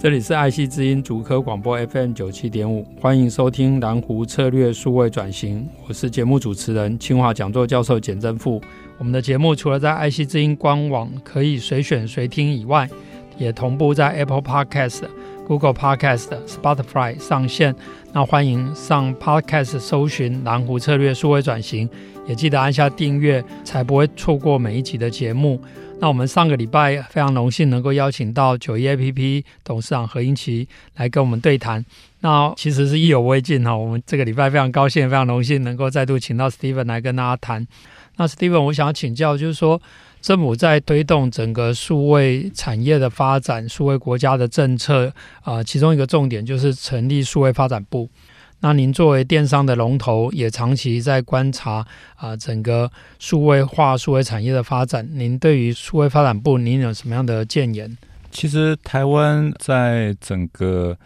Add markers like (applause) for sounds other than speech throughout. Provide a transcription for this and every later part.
这里是爱惜之音主科广播 FM 九七点五，欢迎收听蓝湖策略数位转型，我是节目主持人清华讲座教授简正富。我们的节目除了在爱惜之音官网可以随选随听以外，也同步在 Apple Podcast、Google Podcast、Spotify 上线。那欢迎上 Podcast 搜寻“蓝湖策略数位转型”，也记得按下订阅，才不会错过每一集的节目。那我们上个礼拜非常荣幸能够邀请到九一 APP 董事长何英奇来跟我们对谈。那其实是意犹未尽哈，我们这个礼拜非常高兴、非常荣幸能够再度请到 Steven 来跟大家谈。那 Steven，我想要请教，就是说。政府在推动整个数位产业的发展，数位国家的政策啊、其中一个重点就是成立数位发展部。那您作为电商的龙头，也长期在观察啊、整个数位化、数位产业的发展。您对于数位发展部，您有什么样的建言？其实台湾在整个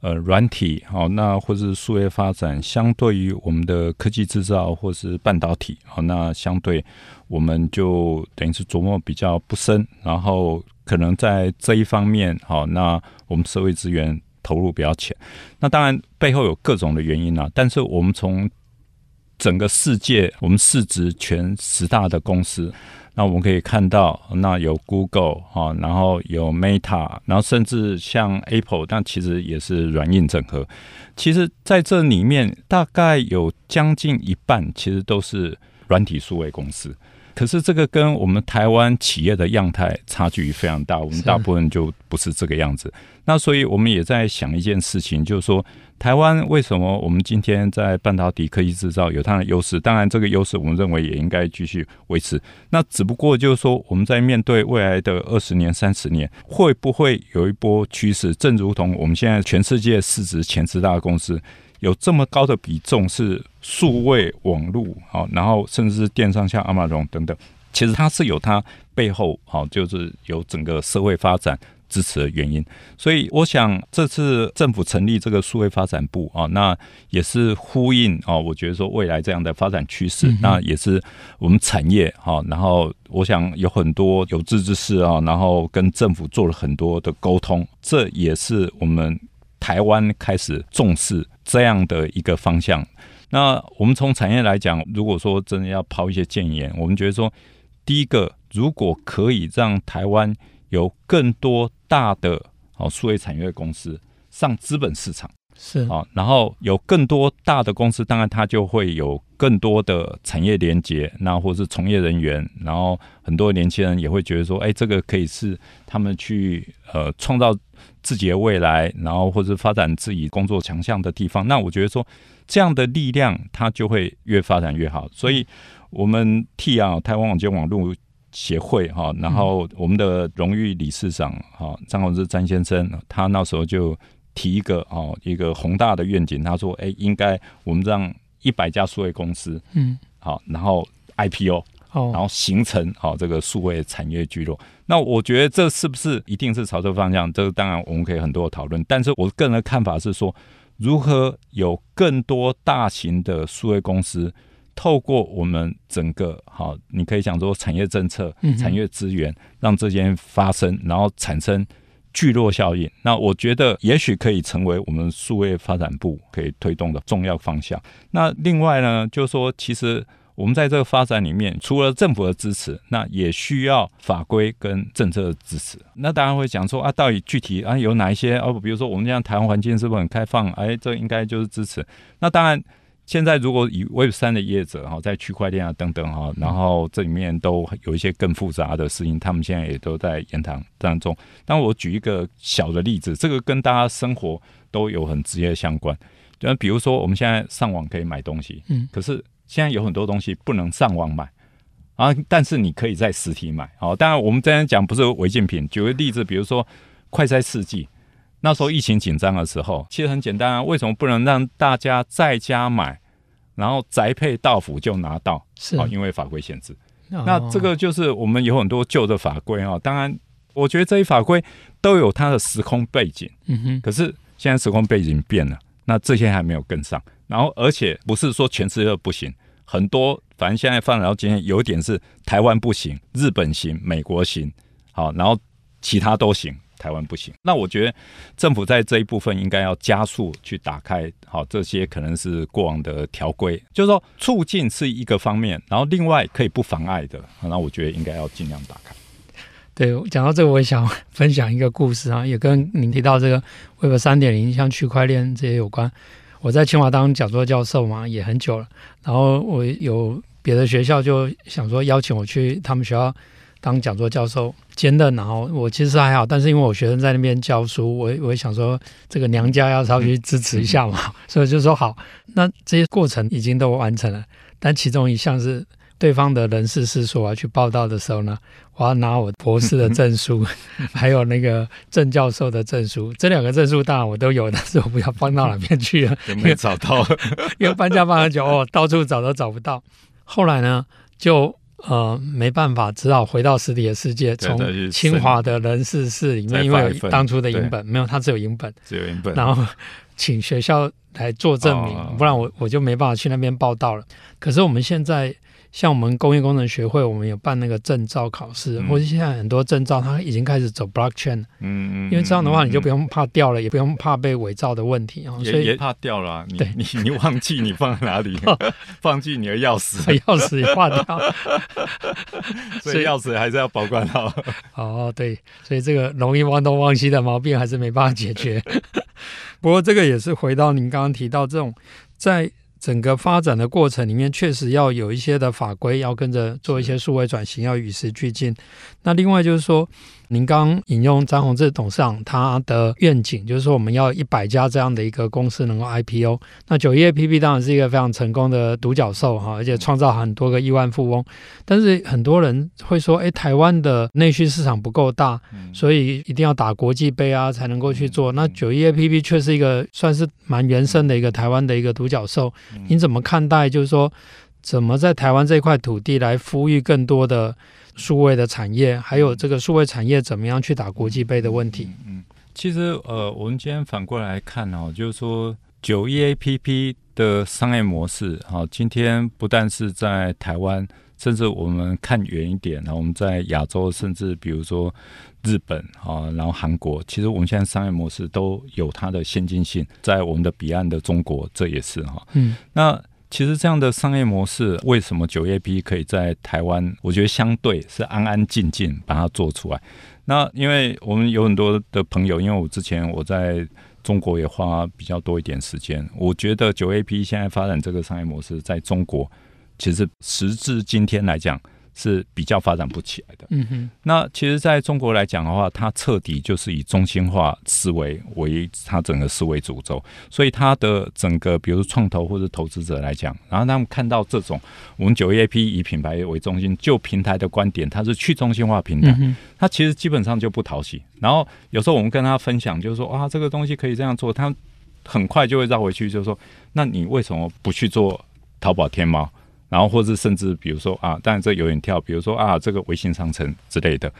呃软体好，那或是数位发展，相对于我们的科技制造或是半导体好，那相对。我们就等于是琢磨比较不深，然后可能在这一方面，好，那我们社会资源投入比较浅。那当然背后有各种的原因啦，但是我们从整个世界，我们市值前十大的公司，那我们可以看到，那有 Google 啊，然后有 Meta，然后甚至像 Apple，但其实也是软硬整合。其实在这里面，大概有将近一半，其实都是软体数位公司。可是这个跟我们台湾企业的样态差距非常大，我们大部分就不是这个样子。那所以我们也在想一件事情，就是说台湾为什么我们今天在半导体科技制造有它的优势？当然，这个优势我们认为也应该继续维持。那只不过就是说我们在面对未来的二十年、三十年，会不会有一波趋势？正如同我们现在全世界市值前十大公司。有这么高的比重是数位网络，好，然后甚至是电商，像阿玛龙等等，其实它是有它背后好，就是有整个社会发展支持的原因。所以我想这次政府成立这个数位发展部啊，那也是呼应啊，我觉得说未来这样的发展趋势，那也是我们产业哈，然后我想有很多有志之士啊，然后跟政府做了很多的沟通，这也是我们。台湾开始重视这样的一个方向。那我们从产业来讲，如果说真的要抛一些建言，我们觉得说，第一个，如果可以让台湾有更多大的哦数位产业公司上资本市场，是啊，然后有更多大的公司，当然它就会有更多的产业连接，那或是从业人员，然后很多年轻人也会觉得说，哎，这个可以是他们去呃创造。自己的未来，然后或是发展自己工作强项的地方，那我觉得说这样的力量，它就会越发展越好。所以，我们替啊台湾网际网络协会哈，然后我们的荣誉理事长哈张宏志张先生，他那时候就提一个哦一个宏大的愿景，他说：“哎，应该我们让一百家数位公司，嗯，好，然后 IPO。”然后形成好这个数位产业聚落，那我觉得这是不是一定是朝这个方向？这个当然我们可以很多的讨论，但是我个人的看法是说，如何有更多大型的数位公司，透过我们整个好，你可以讲说产业政策、产业资源，让这些发生，然后产生聚落效应。那我觉得也许可以成为我们数位发展部可以推动的重要方向。那另外呢，就是说其实。我们在这个发展里面，除了政府的支持，那也需要法规跟政策的支持。那当然会讲说啊，到底具体啊有哪一些？哦，比如说我们这样台湾环境是不是很开放？哎，这应该就是支持。那当然，现在如果以 Web 三的业者哈，在区块链啊等等哈，然后这里面都有一些更复杂的事情，他们现在也都在研讨当中。但我举一个小的例子，这个跟大家生活都有很直接相关。就比如说我们现在上网可以买东西，嗯，可是。现在有很多东西不能上网买啊，但是你可以在实体买。好，当然我们这样讲不是违禁品。举个例子，比如说快筛试剂，那时候疫情紧张的时候，其实很简单啊，为什么不能让大家在家买，然后宅配到府就拿到？是啊，因为法规限制。那这个就是我们有很多旧的法规啊。当然，我觉得这些法规都有它的时空背景。嗯哼。可是现在时空背景变了，那这些还没有跟上。然后，而且不是说全世界都不行，很多反正现在发展到今天，有一点是台湾不行，日本行，美国行，好，然后其他都行，台湾不行。那我觉得政府在这一部分应该要加速去打开，好，这些可能是过往的条规，就是说促进是一个方面，然后另外可以不妨碍的，那我觉得应该要尽量打开。对，讲到这个，我也想分享一个故事啊，也跟您提到这个 Web 三点零，像区块链这些有关。我在清华当讲座教授嘛，也很久了。然后我有别的学校就想说邀请我去他们学校当讲座教授兼任，然后我其实还好，但是因为我学生在那边教书，我我想说这个娘家要稍微去支持一下嘛，(laughs) 所以就说好。那这些过程已经都完成了，但其中一项是。对方的人事是说我要去报道的时候呢，我要拿我博士的证书，(laughs) 还有那个郑教授的证书。这两个证书当然我都有，但是我不知道放到哪边去了，(laughs) 有没有找到？因为搬家搬很久，哦，到处找都找不到。后来呢，就呃没办法，只好回到实体的世界，从清华的人事室里面，因为有当初的影本没有，他只有影本，只有影本，然后请学校来做证明，不然我我就没办法去那边报道了。可是我们现在。像我们工业工程学会，我们有办那个证照考试，或者现在很多证照，它已经开始走 blockchain。嗯嗯。因为这样的话，你就不用怕掉了，也不用怕被伪造的问题啊。所以也怕掉了，你你你忘记你放在哪里？(laughs) (laughs) 忘记你的钥匙，钥匙也坏掉。(laughs) 所以钥匙还是要保管好。哦，对，所以这个容易忘东忘西的毛病还是没办法解决。不过这个也是回到您刚刚提到这种在。整个发展的过程里面，确实要有一些的法规要跟着做一些数位转型，要与时俱进。那另外就是说，您刚引用张宏志董事长他的愿景，就是说我们要一百家这样的一个公司能够 IPO。那九一 APP 当然是一个非常成功的独角兽哈，而且创造很多个亿万富翁。但是很多人会说，哎，台湾的内需市场不够大，所以一定要打国际杯啊才能够去做。那九一 APP 却是一个算是蛮原生的一个台湾的一个独角兽。您怎么看待？就是说，怎么在台湾这块土地来孵育更多的？数位的产业，还有这个数位产业怎么样去打国际杯的问题？嗯，嗯，其实呃，我们今天反过来看哦，就是说九一 APP 的商业模式，哈，今天不但是在台湾，甚至我们看远一点，然后我们在亚洲，甚至比如说日本啊，然后韩国，其实我们现在商业模式都有它的先进性，在我们的彼岸的中国，这也是哈，嗯，那。其实这样的商业模式，为什么九 A P 可以在台湾？我觉得相对是安安静静把它做出来。那因为我们有很多的朋友，因为我之前我在中国也花比较多一点时间，我觉得九 A P 现在发展这个商业模式，在中国其实时至今天来讲。是比较发展不起来的。嗯哼，那其实在中国来讲的话，它彻底就是以中心化思维为它整个思维主轴，所以它的整个，比如创投或者投资者来讲，然后他们看到这种我们九一 APP 以品牌为中心，就平台的观点，它是去中心化平台，它其实基本上就不讨喜。然后有时候我们跟他分享，就是说啊，这个东西可以这样做，他很快就会绕回去，就是说，那你为什么不去做淘宝、天猫？然后，或者甚至比如说啊，当然这有点跳，比如说啊，这个微信商城之类的，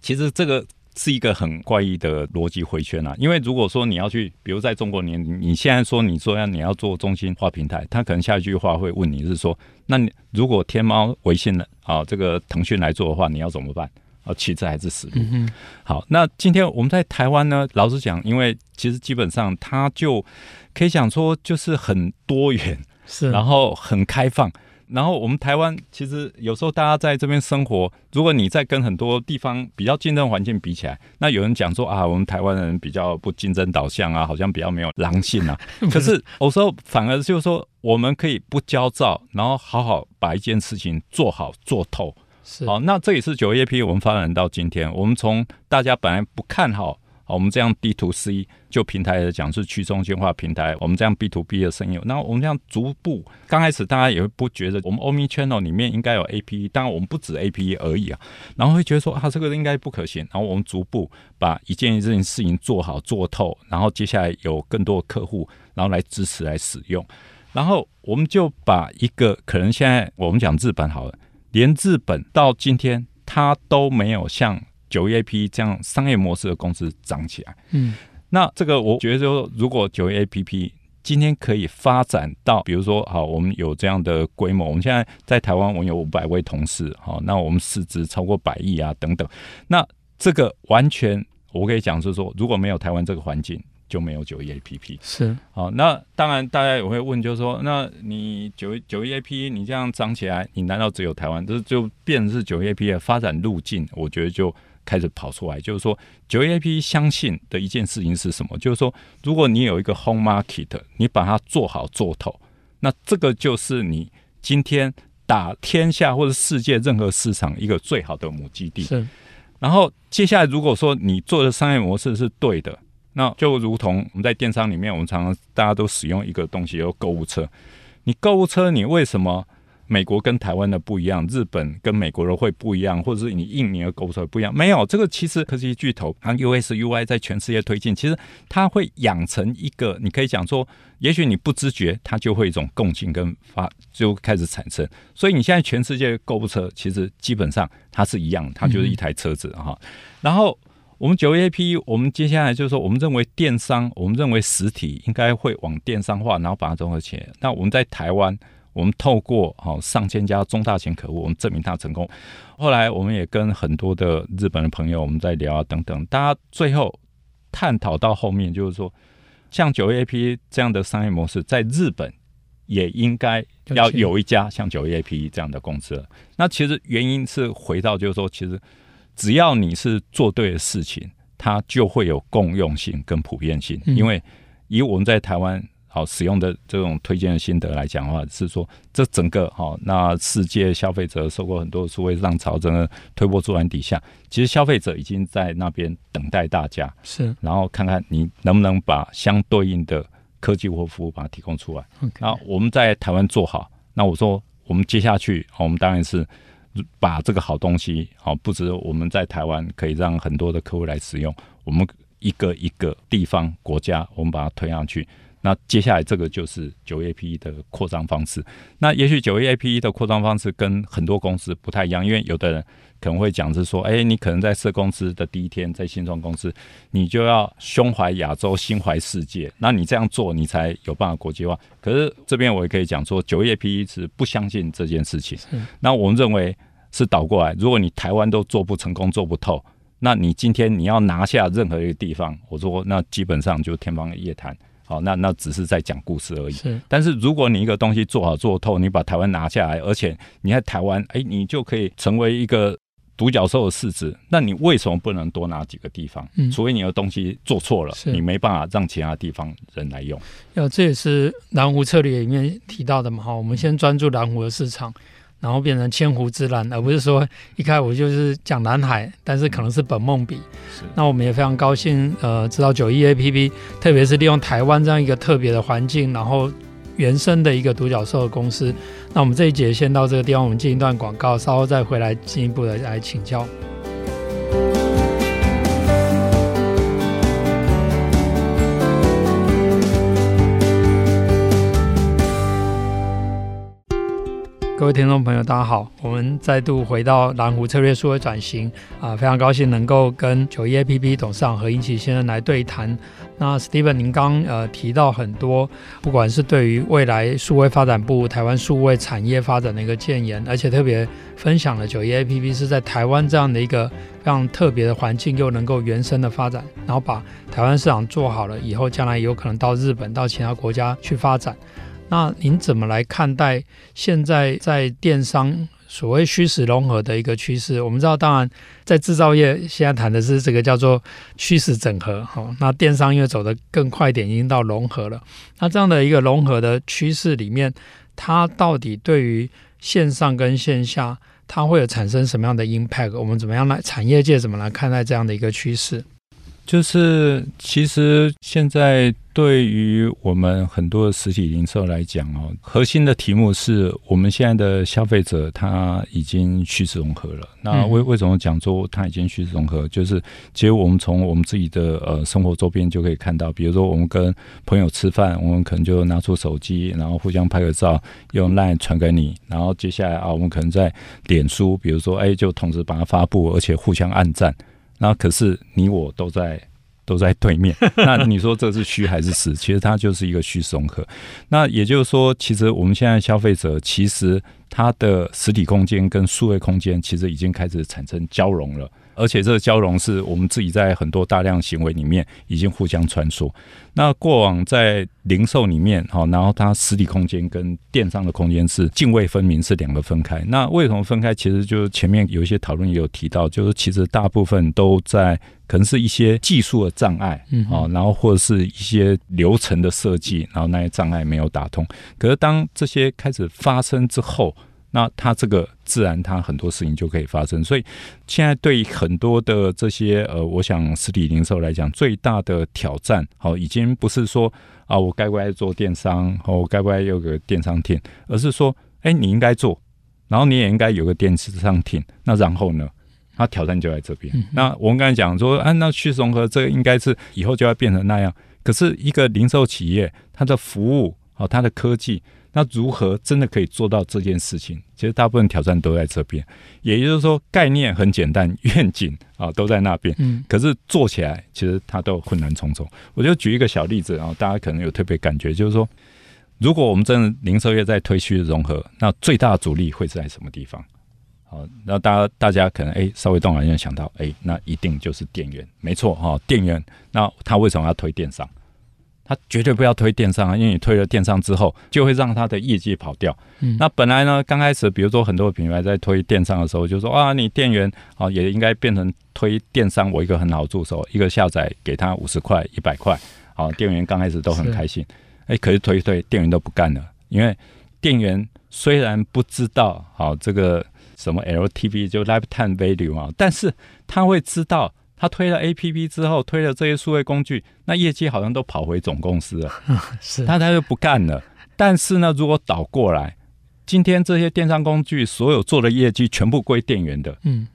其实这个是一个很怪异的逻辑回圈啊。因为如果说你要去，比如在中国你，你你现在说你说要你要做中心化平台，他可能下一句话会问你是说，那你如果天猫、微信的啊，这个腾讯来做的话，你要怎么办？啊，其次还是死路。嗯、好，那今天我们在台湾呢，老实讲，因为其实基本上它就可以讲说就是很多元，是，然后很开放。然后我们台湾其实有时候大家在这边生活，如果你在跟很多地方比较竞争环境比起来，那有人讲说啊，我们台湾人比较不竞争导向啊，好像比较没有狼性啊。(laughs) 可是有时候反而就是说，我们可以不焦躁，然后好好把一件事情做好做透。是好，那这也是九一 APP 我们发展到今天，我们从大家本来不看好好，我们这样 D to C 就平台来讲是去中心化平台，我们这样 B to B 的生意，那我们这样逐步，刚开始大家也会不觉得我们 Omni Channel 里面应该有 APP，当然我们不止 APP 而已啊，然后会觉得说啊这个应该不可行，然后我们逐步把一件一件事情做好做透，然后接下来有更多的客户，然后来支持来使用，然后我们就把一个可能现在我们讲日本好了，连日本到今天它都没有像。九一 APP 这样商业模式的公司涨起来，嗯，那这个我觉得说，如果九一 APP 今天可以发展到，比如说，好，我们有这样的规模，我们现在在台湾，我们有五百位同事，好，那我们市值超过百亿啊，等等，那这个完全我可以讲是说，如果没有台湾这个环境。就没有九一 A P P 是好，那当然大家也会问，就是说，那你九九一 A P P 你这样涨起来，你难道只有台湾？这就变成是九一 A P P 的发展路径，我觉得就开始跑出来。就是说，九一 A P P 相信的一件事情是什么？就是说，如果你有一个 home market，你把它做好做透，那这个就是你今天打天下或者世界任何市场一个最好的母基地。是，然后接下来如果说你做的商业模式是对的。那就如同我们在电商里面，我们常常大家都使用一个东西，叫购物车。你购物车，你为什么美国跟台湾的不一样，日本跟美国的会不一样，或者是你印尼的购物车不一样？没有，这个其实科技巨头，它 US UI 在全世界推进，其实它会养成一个，你可以讲说，也许你不知觉，它就会一种共情跟发就开始产生。所以你现在全世界购物车，其实基本上它是一样，它就是一台车子哈、嗯。然后。我们九一 APP，我们接下来就是说，我们认为电商，我们认为实体应该会往电商化，然后把它综合起来。那我们在台湾，我们透过好上千家中大型客户，我们证明它成功。后来我们也跟很多的日本的朋友我们在聊啊等等，大家最后探讨到后面就是说，像九一 A P 这样的商业模式，在日本也应该要有一家像九一 APP 这样的公司。那其实原因是回到就是说，其实。只要你是做对的事情，它就会有共用性跟普遍性。因为以我们在台湾好使用的这种推荐的心得来讲的话，是说这整个好那世界消费者受过很多数位浪潮，整个推波助澜底下，其实消费者已经在那边等待大家是，然后看看你能不能把相对应的科技或服务把它提供出来。那我们在台湾做好，那我说我们接下去，我们当然是。把这个好东西，好，不止我们在台湾可以让很多的客户来使用，我们一个一个地方国家，我们把它推上去。那接下来这个就是九月 APE 的扩张方式。那也许九月 APE 的扩张方式跟很多公司不太一样，因为有的人可能会讲是说，哎，你可能在设公司的第一天，在新创公司，你就要胸怀亚洲，心怀世界。那你这样做，你才有办法国际化。可是这边我也可以讲说，九月 APE 是不相信这件事情。那我们认为是倒过来，如果你台湾都做不成功，做不透，那你今天你要拿下任何一个地方，我说那基本上就天方夜谭。好，那那只是在讲故事而已。是，但是如果你一个东西做好做透，你把台湾拿下来，而且你在台湾，哎，你就可以成为一个独角兽的市值。那你为什么不能多拿几个地方？嗯，除非你的东西做错了，你没办法让其他地方人来用。要这也是蓝湖策略里面提到的嘛。哈，我们先专注蓝湖的市场。然后变成千湖之蓝，而不是说一开始就是讲蓝海，但是可能是本梦比。那我们也非常高兴，呃，知道九一 APP，特别是利用台湾这样一个特别的环境，然后原生的一个独角兽的公司。那我们这一节先到这个地方，我们进一段广告，稍后再回来进一步的来请教。各位听众朋友，大家好，我们再度回到蓝湖策略数位转型啊，非常高兴能够跟九一 APP 董事长何英奇先生来对谈。那 Steven，您刚呃提到很多，不管是对于未来数位发展部台湾数位产业发展的一个建言，而且特别分享了九一 APP 是在台湾这样的一个非常特别的环境，又能够原生的发展，然后把台湾市场做好了以后，将来有可能到日本、到其他国家去发展。那您怎么来看待现在在电商所谓虚实融合的一个趋势？我们知道，当然在制造业现在谈的是这个叫做虚实整合，哈。那电商因为走得更快一点，已经到融合了。那这样的一个融合的趋势里面，它到底对于线上跟线下，它会有产生什么样的 impact？我们怎么样来产业界怎么来看待这样的一个趋势？就是其实现在对于我们很多的实体零售来讲哦，核心的题目是我们现在的消费者他已经虚实融合了。那为为什么讲说他已经虚实融合？就是其实我们从我们自己的呃生活周边就可以看到，比如说我们跟朋友吃饭，我们可能就拿出手机，然后互相拍个照，用 LINE 传给你，然后接下来啊，我们可能在脸书，比如说哎，就同时把它发布，而且互相按赞。那可是你我都在都在对面，(laughs) 那你说这是虚还是实？其实它就是一个虚实融合。那也就是说，其实我们现在消费者其实它的实体空间跟数位空间其实已经开始产生交融了。而且这个交融是我们自己在很多大量行为里面已经互相穿梭。那过往在零售里面，哈，然后它实体空间跟电商的空间是泾渭分明，是两个分开。那为什么分开？其实就是前面有一些讨论也有提到，就是其实大部分都在可能是一些技术的障碍，嗯，啊，然后或者是一些流程的设计，然后那些障碍没有打通。可是当这些开始发生之后，那它这个自然，它很多事情就可以发生。所以现在对很多的这些呃，我想实体零售来讲，最大的挑战，好，已经不是说啊，我该不该做电商，我该不该有个电商店，而是说，哎，你应该做，然后你也应该有个电商店。那然后呢，它挑战就在这边。嗯、那我们刚才讲说，啊，那去融合这个应该是以后就要变成那样。可是一个零售企业，它的服务，好，它的科技。那如何真的可以做到这件事情？其实大部分挑战都在这边，也就是说概念很简单，愿景啊都在那边，嗯，可是做起来其实它都困难重重。我就举一个小例子，然后大家可能有特别感觉，就是说，如果我们真的零售业在推虚融合，那最大的阻力会是在什么地方？好，那大家大家可能哎稍微动脑筋想到，哎，那一定就是电源，没错哈，电源。那他为什么要推电商？他绝对不要推电商啊，因为你推了电商之后，就会让他的业绩跑掉。嗯，那本来呢，刚开始，比如说很多品牌在推电商的时候，就说啊，你店员啊也应该变成推电商，我一个很好的助手，一个下载给他五十块、一百块，好，店员刚开始都很开心。哎，可是推一推，店员都不干了，因为店员虽然不知道好这个什么 LTV 就 Lifetime Value 啊，但是他会知道。他推了 APP 之后，推了这些数位工具，那业绩好像都跑回总公司了，(laughs) 是，他他就不干了。但是呢，如果倒过来，今天这些电商工具所有做的业绩全部归店员的，嗯，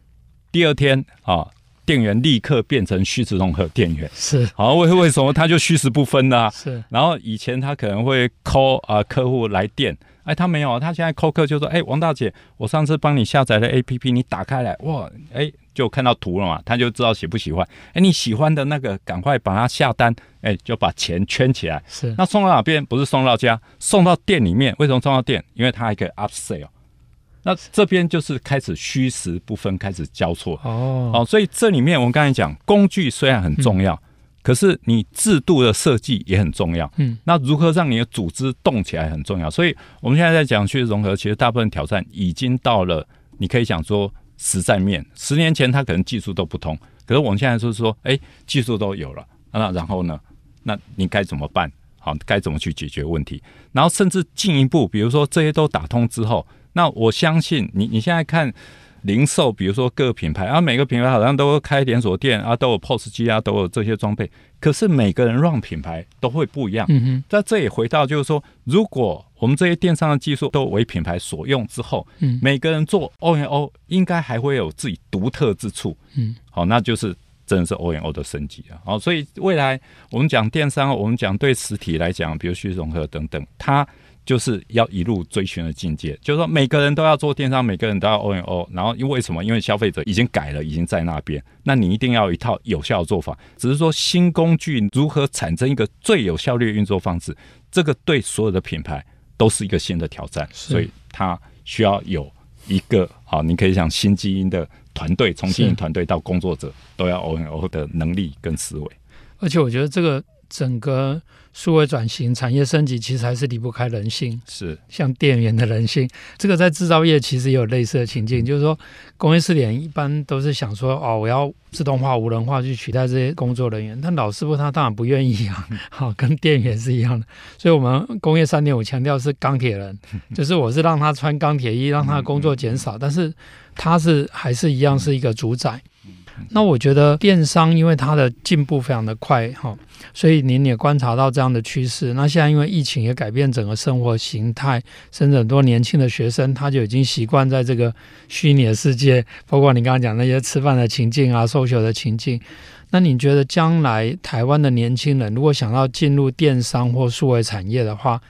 第二天啊，店员立刻变成虚实融合店员，是，好，为为什么他就虚实不分呢？是，然后以前他可能会 call 啊客户来电。哎，他没有，他现在扣客就说：“哎，王大姐，我上次帮你下载了 APP，你打开来，哇，哎，就看到图了嘛，他就知道喜不喜欢。哎，你喜欢的那个，赶快把它下单，哎，就把钱圈起来。是，那送到哪边？不是送到家，送到店里面。为什么送到店？因为它还可以 upsell。那这边就是开始虚实不分，开始交错。哦，哦，所以这里面我们刚才讲，工具虽然很重要。嗯可是你制度的设计也很重要，嗯，那如何让你的组织动起来很重要。所以我们现在在讲虚实融合，其实大部分挑战已经到了，你可以讲说实在面。十年前他可能技术都不通，可是我们现在就是说，哎，技术都有了，那然后呢？那你该怎么办？好，该怎么去解决问题？然后甚至进一步，比如说这些都打通之后，那我相信你，你现在看。零售，比如说各个品牌啊，每个品牌好像都开连锁店啊，都有 POS 机啊，都有这些装备。可是每个人 run 品牌都会不一样。嗯哼。那这也回到就是说，如果我们这些电商的技术都为品牌所用之后，嗯，每个人做 O&O 应该还会有自己独特之处。嗯，好，那就是真的是 O&O 的升级啊。好，所以未来我们讲电商，我们讲对实体来讲，比如虚实融合等等，它。就是要一路追寻的境界，就是说每个人都要做电商，每个人都要 O N O 然后因为什么？因为消费者已经改了，已经在那边，那你一定要有一套有效的做法。只是说新工具如何产生一个最有效率的运作方式，这个对所有的品牌都是一个新的挑战，所以它需要有一个好，你可以讲新基因的团队，从经营团队到工作者都要 O N O 的能力跟思维。而且我觉得这个。整个数位转型、产业升级，其实还是离不开人性。是像店员的人性，这个在制造业其实也有类似的情境，就是说，工业四点一般都是想说，哦，我要自动化、无人化去取代这些工作人员。但老师傅他当然不愿意啊，好，(laughs) 跟店员是一样的。所以，我们工业三点五强调是钢铁人，就是我是让他穿钢铁衣，让他的工作减少，但是他是还是一样是一个主宰。那我觉得电商因为它的进步非常的快哈，所以您也观察到这样的趋势。那现在因为疫情也改变整个生活形态，甚至很多年轻的学生他就已经习惯在这个虚拟的世界，包括你刚刚讲那些吃饭的情境啊、social 的情境。那你觉得将来台湾的年轻人如果想要进入电商或数位产业的话，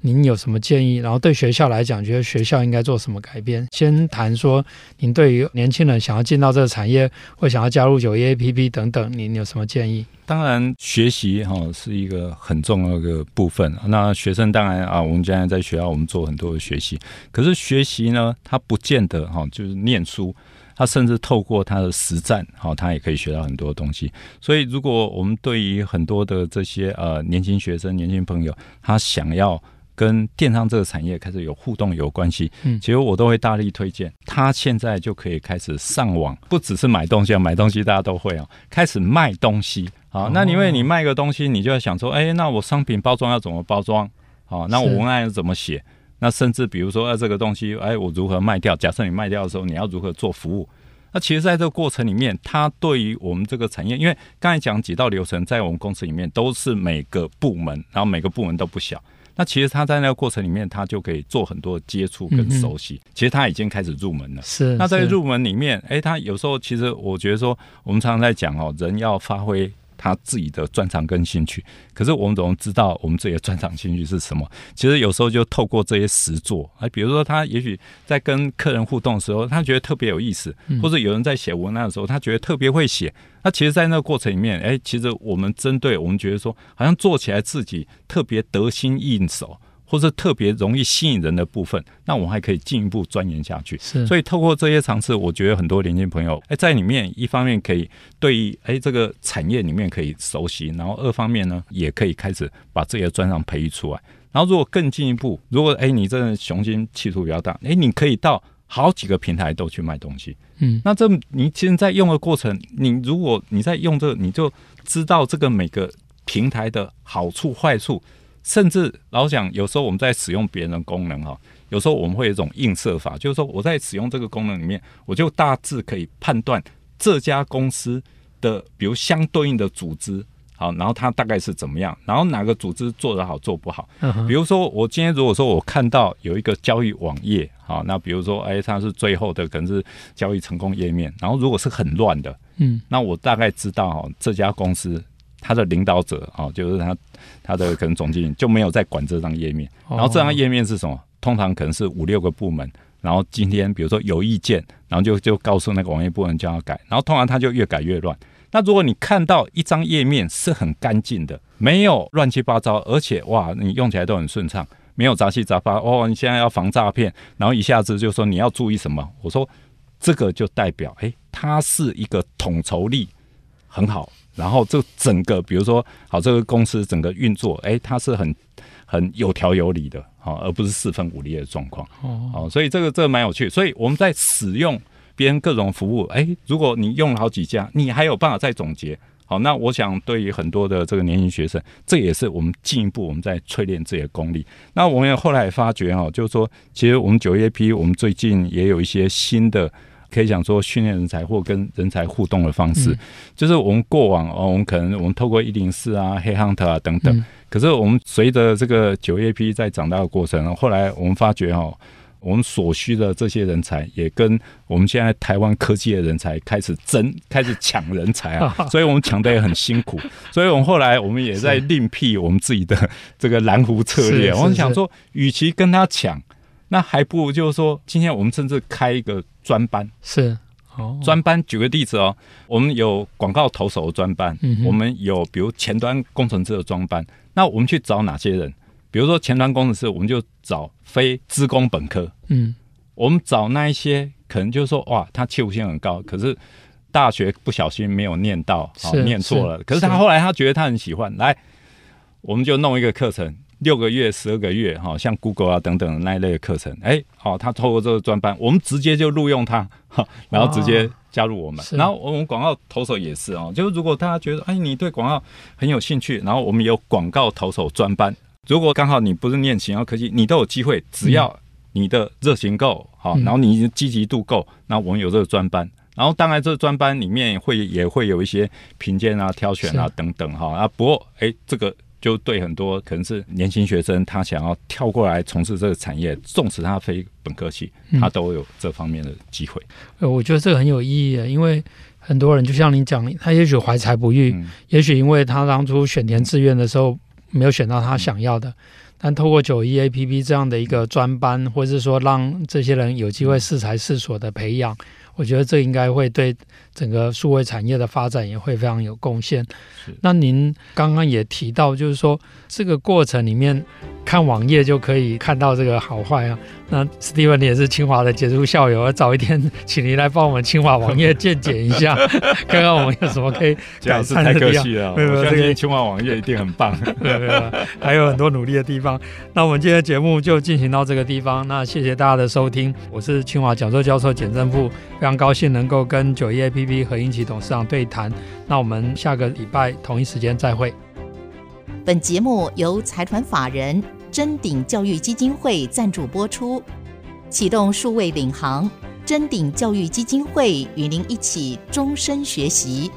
您有什么建议？然后对学校来讲，觉得学校应该做什么改变？先谈说，您对于年轻人想要进到这个产业，或想要加入九一 APP 等等，您有什么建议？当然，学习哈是一个很重要的部分。那学生当然啊，我们现在在学校，我们做很多的学习。可是学习呢，他不见得哈，就是念书。他甚至透过他的实战，好，他也可以学到很多东西。所以，如果我们对于很多的这些呃年轻学生、年轻朋友，他想要跟电商这个产业开始有互动、有关系，嗯，其实我都会大力推荐。他现在就可以开始上网，不只是买东西啊，买东西大家都会啊，开始卖东西。好，那因为你卖个东西，你就要想说，哎，那我商品包装要怎么包装？好，那我文案要怎么写？那甚至比如说，呃，这个东西，哎，我如何卖掉？假设你卖掉的时候，你要如何做服务？那其实，在这个过程里面，它对于我们这个产业，因为刚才讲几道流程，在我们公司里面都是每个部门，然后每个部门都不小。那其实他在那个过程里面，他就可以做很多接触跟熟悉。其实他已经开始入门了。是。那在入门里面，哎，他有时候其实我觉得说，我们常常在讲哦，人要发挥。他自己的专长跟兴趣，可是我们怎么知道我们自己的专长兴趣是什么？其实有时候就透过这些实作，啊，比如说他也许在跟客人互动的时候，他觉得特别有意思，或者有人在写文案的时候，他觉得特别会写。那其实，在那个过程里面，哎，其实我们针对我们觉得说，好像做起来自己特别得心应手。或者特别容易吸引人的部分，那我们还可以进一步钻研下去。是，所以透过这些尝试，我觉得很多年轻朋友，哎，在里面一方面可以对于哎这个产业里面可以熟悉，然后二方面呢，也可以开始把自己的专长培育出来。然后如果更进一步，如果哎你真的雄心企图比较大，哎，你可以到好几个平台都去卖东西。嗯，那这你其实在用的过程，你如果你在用这个，你就知道这个每个平台的好处坏处。甚至老讲，有时候我们在使用别人的功能哈，有时候我们会有一种映射法，就是说我在使用这个功能里面，我就大致可以判断这家公司的，比如相对应的组织，好，然后它大概是怎么样，然后哪个组织做得好做不好。比如说我今天如果说我看到有一个交易网页，好，那比如说哎，它是最后的可能是交易成功页面，然后如果是很乱的，嗯，那我大概知道哦这家公司。他的领导者啊，就是他，他的可能总经理就没有在管这张页面。然后这张页面是什么？通常可能是五六个部门。然后今天比如说有意见，然后就就告诉那个网页部门就要改。然后通常他就越改越乱。那如果你看到一张页面是很干净的，没有乱七八糟，而且哇，你用起来都很顺畅，没有杂七杂八哦，你现在要防诈骗，然后一下子就说你要注意什么？我说这个就代表哎，它是一个统筹力很好。然后这整个，比如说，好，这个公司整个运作，哎，它是很很有条有理的，好，而不是四分五裂的状况。哦，好，所以这个这个蛮有趣。所以我们在使用别人各种服务，哎，如果你用了好几家，你还有办法再总结。好，那我想对于很多的这个年轻学生，这也是我们进一步我们在淬炼自己的功力。那我们也后来也发觉哈，就是说，其实我们九一 APP，我们最近也有一些新的。可以讲说训练人才或跟人才互动的方式，嗯、就是我们过往哦，我们可能我们透过一零四啊、黑 hunter 啊等等，嗯、可是我们随着这个九一 APP 在长大的过程，后来我们发觉哦，我们所需的这些人才也跟我们现在台湾科技的人才开始争，(laughs) 开始抢人才啊，(laughs) 所以我们抢的也很辛苦，所以我们后来我们也在另辟我们自己的这个蓝湖策略。我们想说，与其跟他抢。那还不如就是说，今天我们甚至开一个专班，是哦，专班。举个例子哦，我们有广告投手的专班，我们有比如前端工程师的专班。那我们去找哪些人？比如说前端工程师，我们就找非资工本科。嗯，我们找那一些可能就是说，哇，他切入性很高，可是大学不小心没有念到，好是念错了。可是他后来他觉得他很喜欢，是来，我们就弄一个课程。六个月、十二个月，哈，像 Google 啊等等的那一类的课程，哎，好，他透过这个专班，我们直接就录用他，哈，然后直接加入我们。然后我们广告投手也是哦，就是如果大家觉得，哎，你对广告很有兴趣，然后我们有广告投手专班。如果刚好你不是念行销科技，你都有机会，只要你的热情够，好，然后你积极度够，那我们有这个专班。然后当然这个专班里面会也会有一些评鉴啊、挑选啊等等哈啊。不过哎，这个就对很多可能是年轻学生，他想要跳过来从事这个产业，纵使他非本科系，他都有这方面的机会。呃、嗯，我觉得这个很有意义，因为很多人就像你讲，他也许怀才不遇，嗯、也许因为他当初选填志愿的时候没有选到他想要的。但透过九一 APP 这样的一个专班，或者是说让这些人有机会适才适所的培养，我觉得这应该会对整个数位产业的发展也会非常有贡献。那您刚刚也提到，就是说这个过程里面。看网页就可以看到这个好坏啊。那 Steven 你也是清华的杰出校友，要早一天请您来帮我们清华网页鉴检一下，(laughs) 看看我们有什么可以改善的地方。太客气了，没有，这个清华网页一定很棒。(laughs) 还有很多努力的地方。那我们今天的节目就进行到这个地方。那谢谢大家的收听，我是清华讲座教授简正富，非常高兴能够跟九一 APP 何英奇董事长对谈。那我们下个礼拜同一时间再会。本节目由财团法人臻鼎教育基金会赞助播出，启动数位领航，臻鼎教育基金会与您一起终身学习。